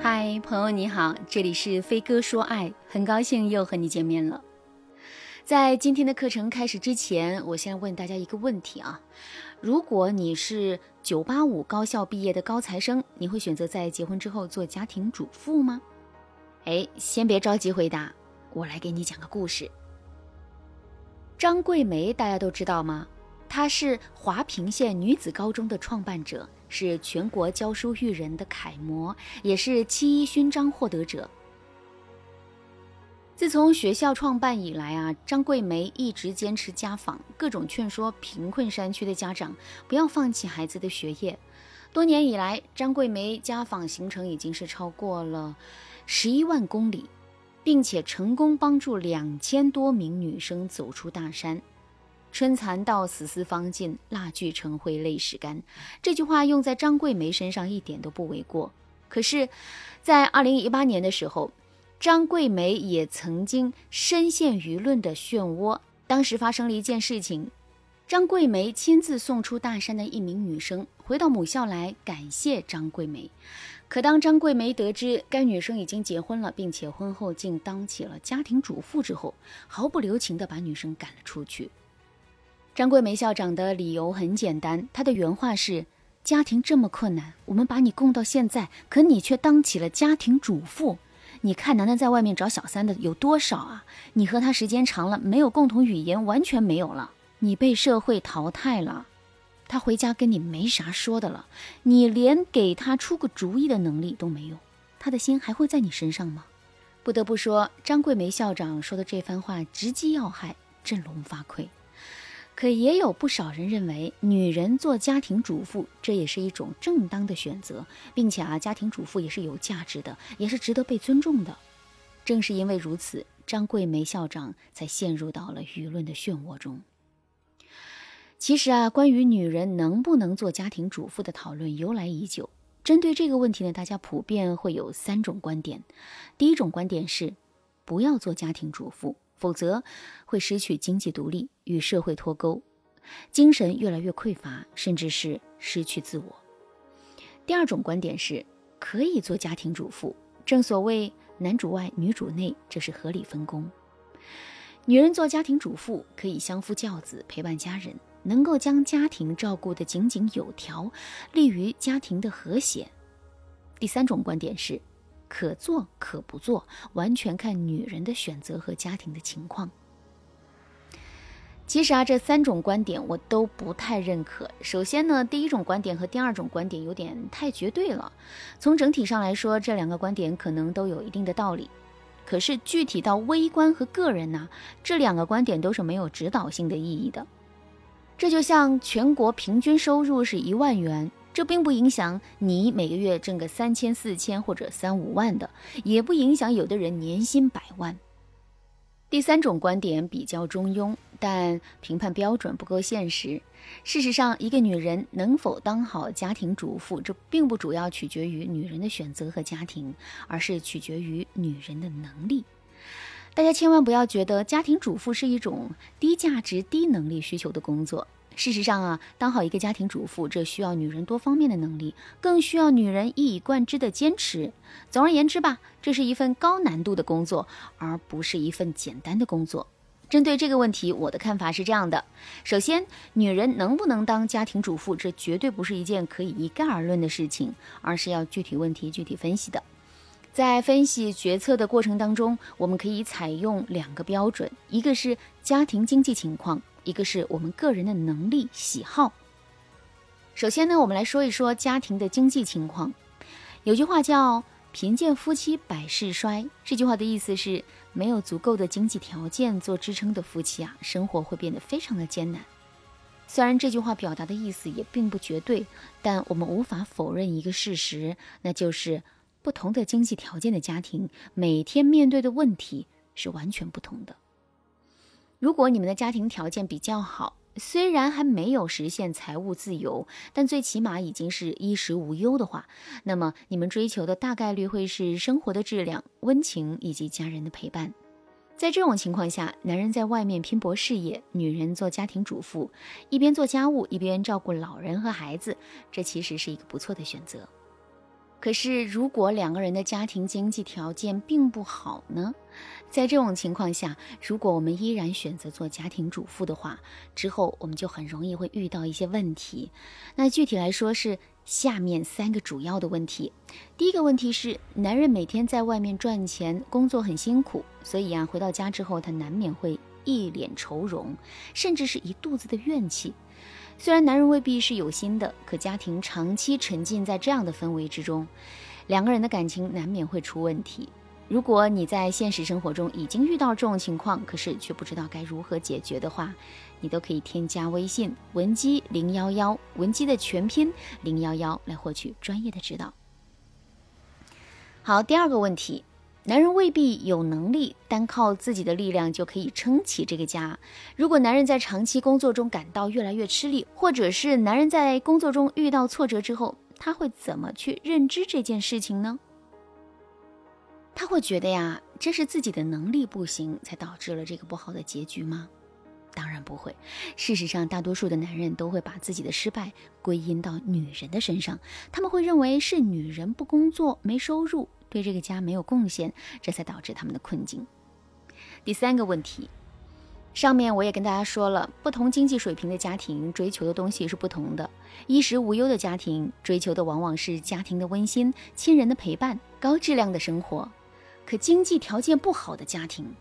嗨，朋友你好，这里是飞哥说爱，很高兴又和你见面了。在今天的课程开始之前，我先问大家一个问题啊：如果你是九八五高校毕业的高材生，你会选择在结婚之后做家庭主妇吗？哎，先别着急回答，我来给你讲个故事。张桂梅大家都知道吗？她是华坪县女子高中的创办者。是全国教书育人的楷模，也是七一勋章获得者。自从学校创办以来啊，张桂梅一直坚持家访，各种劝说贫困山区的家长不要放弃孩子的学业。多年以来，张桂梅家访行程已经是超过了十一万公里，并且成功帮助两千多名女生走出大山。春蚕到死丝方尽，蜡炬成灰泪始干。这句话用在张桂梅身上一点都不为过。可是，在二零一八年的时候，张桂梅也曾经深陷舆论的漩涡。当时发生了一件事情：张桂梅亲自送出大山的一名女生回到母校来感谢张桂梅。可当张桂梅得知该女生已经结婚了，并且婚后竟当起了家庭主妇之后，毫不留情地把女生赶了出去。张桂梅校长的理由很简单，她的原话是：“家庭这么困难，我们把你供到现在，可你却当起了家庭主妇。你看，楠楠在外面找小三的有多少啊？你和他时间长了，没有共同语言，完全没有了。你被社会淘汰了，他回家跟你没啥说的了，你连给他出个主意的能力都没有，他的心还会在你身上吗？”不得不说，张桂梅校长说的这番话直击要害，振聋发聩。可也有不少人认为，女人做家庭主妇，这也是一种正当的选择，并且啊，家庭主妇也是有价值的，也是值得被尊重的。正是因为如此，张桂梅校长才陷入到了舆论的漩涡中。其实啊，关于女人能不能做家庭主妇的讨论由来已久。针对这个问题呢，大家普遍会有三种观点。第一种观点是，不要做家庭主妇。否则会失去经济独立，与社会脱钩，精神越来越匮乏，甚至是失去自我。第二种观点是，可以做家庭主妇。正所谓男主外女主内，这是合理分工。女人做家庭主妇可以相夫教子，陪伴家人，能够将家庭照顾得井井有条，利于家庭的和谐。第三种观点是。可做可不做，完全看女人的选择和家庭的情况。其实啊，这三种观点我都不太认可。首先呢，第一种观点和第二种观点有点太绝对了。从整体上来说，这两个观点可能都有一定的道理。可是具体到微观和个人呢，这两个观点都是没有指导性的意义的。这就像全国平均收入是一万元。这并不影响你每个月挣个三千四千或者三五万的，也不影响有的人年薪百万。第三种观点比较中庸，但评判标准不够现实。事实上，一个女人能否当好家庭主妇，这并不主要取决于女人的选择和家庭，而是取决于女人的能力。大家千万不要觉得家庭主妇是一种低价值、低能力需求的工作。事实上啊，当好一个家庭主妇，这需要女人多方面的能力，更需要女人一以贯之的坚持。总而言之吧，这是一份高难度的工作，而不是一份简单的工作。针对这个问题，我的看法是这样的：首先，女人能不能当家庭主妇，这绝对不是一件可以一概而论的事情，而是要具体问题具体分析的。在分析决策的过程当中，我们可以采用两个标准，一个是家庭经济情况。一个是我们个人的能力喜好。首先呢，我们来说一说家庭的经济情况。有句话叫“贫贱夫妻百事衰”，这句话的意思是，没有足够的经济条件做支撑的夫妻啊，生活会变得非常的艰难。虽然这句话表达的意思也并不绝对，但我们无法否认一个事实，那就是不同的经济条件的家庭，每天面对的问题是完全不同的。如果你们的家庭条件比较好，虽然还没有实现财务自由，但最起码已经是衣食无忧的话，那么你们追求的大概率会是生活的质量、温情以及家人的陪伴。在这种情况下，男人在外面拼搏事业，女人做家庭主妇，一边做家务一边照顾老人和孩子，这其实是一个不错的选择。可是，如果两个人的家庭经济条件并不好呢？在这种情况下，如果我们依然选择做家庭主妇的话，之后我们就很容易会遇到一些问题。那具体来说是下面三个主要的问题。第一个问题是，男人每天在外面赚钱，工作很辛苦，所以啊，回到家之后他难免会一脸愁容，甚至是一肚子的怨气。虽然男人未必是有心的，可家庭长期沉浸在这样的氛围之中，两个人的感情难免会出问题。如果你在现实生活中已经遇到这种情况，可是却不知道该如何解决的话，你都可以添加微信文姬零幺幺，文姬的全拼零幺幺来获取专业的指导。好，第二个问题。男人未必有能力单靠自己的力量就可以撑起这个家。如果男人在长期工作中感到越来越吃力，或者是男人在工作中遇到挫折之后，他会怎么去认知这件事情呢？他会觉得呀，这是自己的能力不行才导致了这个不好的结局吗？当然不会。事实上，大多数的男人都会把自己的失败归因到女人的身上，他们会认为是女人不工作、没收入。对这个家没有贡献，这才导致他们的困境。第三个问题，上面我也跟大家说了，不同经济水平的家庭追求的东西是不同的。衣食无忧的家庭追求的往往是家庭的温馨、亲人的陪伴、高质量的生活。可经济条件不好的家庭，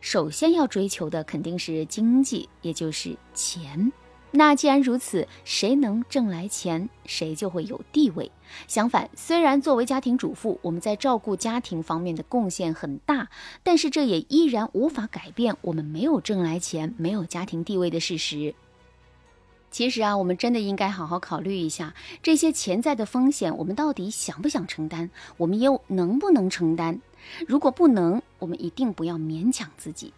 首先要追求的肯定是经济，也就是钱。那既然如此，谁能挣来钱，谁就会有地位。相反，虽然作为家庭主妇，我们在照顾家庭方面的贡献很大，但是这也依然无法改变我们没有挣来钱、没有家庭地位的事实。其实啊，我们真的应该好好考虑一下这些潜在的风险，我们到底想不想承担？我们又能不能承担？如果不能，我们一定不要勉强自己。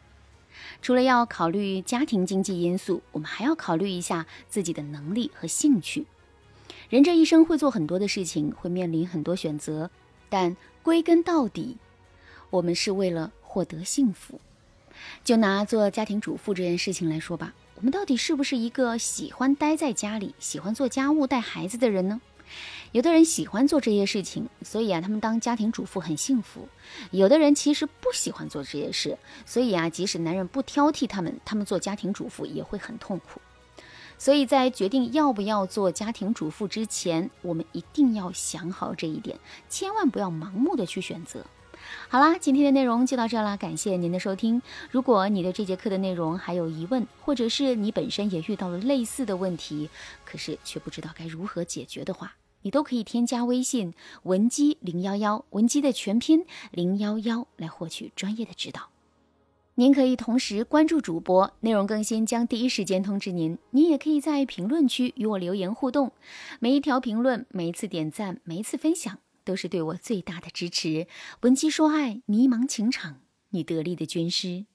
除了要考虑家庭经济因素，我们还要考虑一下自己的能力和兴趣。人这一生会做很多的事情，会面临很多选择，但归根到底，我们是为了获得幸福。就拿做家庭主妇这件事情来说吧，我们到底是不是一个喜欢待在家里、喜欢做家务、带孩子的人呢？有的人喜欢做这些事情，所以啊，他们当家庭主妇很幸福；有的人其实不喜欢做这些事，所以啊，即使男人不挑剔他们，他们做家庭主妇也会很痛苦。所以在决定要不要做家庭主妇之前，我们一定要想好这一点，千万不要盲目的去选择。好啦，今天的内容就到这啦，感谢您的收听。如果你对这节课的内容还有疑问，或者是你本身也遇到了类似的问题，可是却不知道该如何解决的话，你都可以添加微信文姬零幺幺，文姬的全拼零幺幺来获取专业的指导。您可以同时关注主播，内容更新将第一时间通知您。您也可以在评论区与我留言互动，每一条评论、每一次点赞、每一次分享，都是对我最大的支持。文姬说爱，迷茫情场，你得力的军师。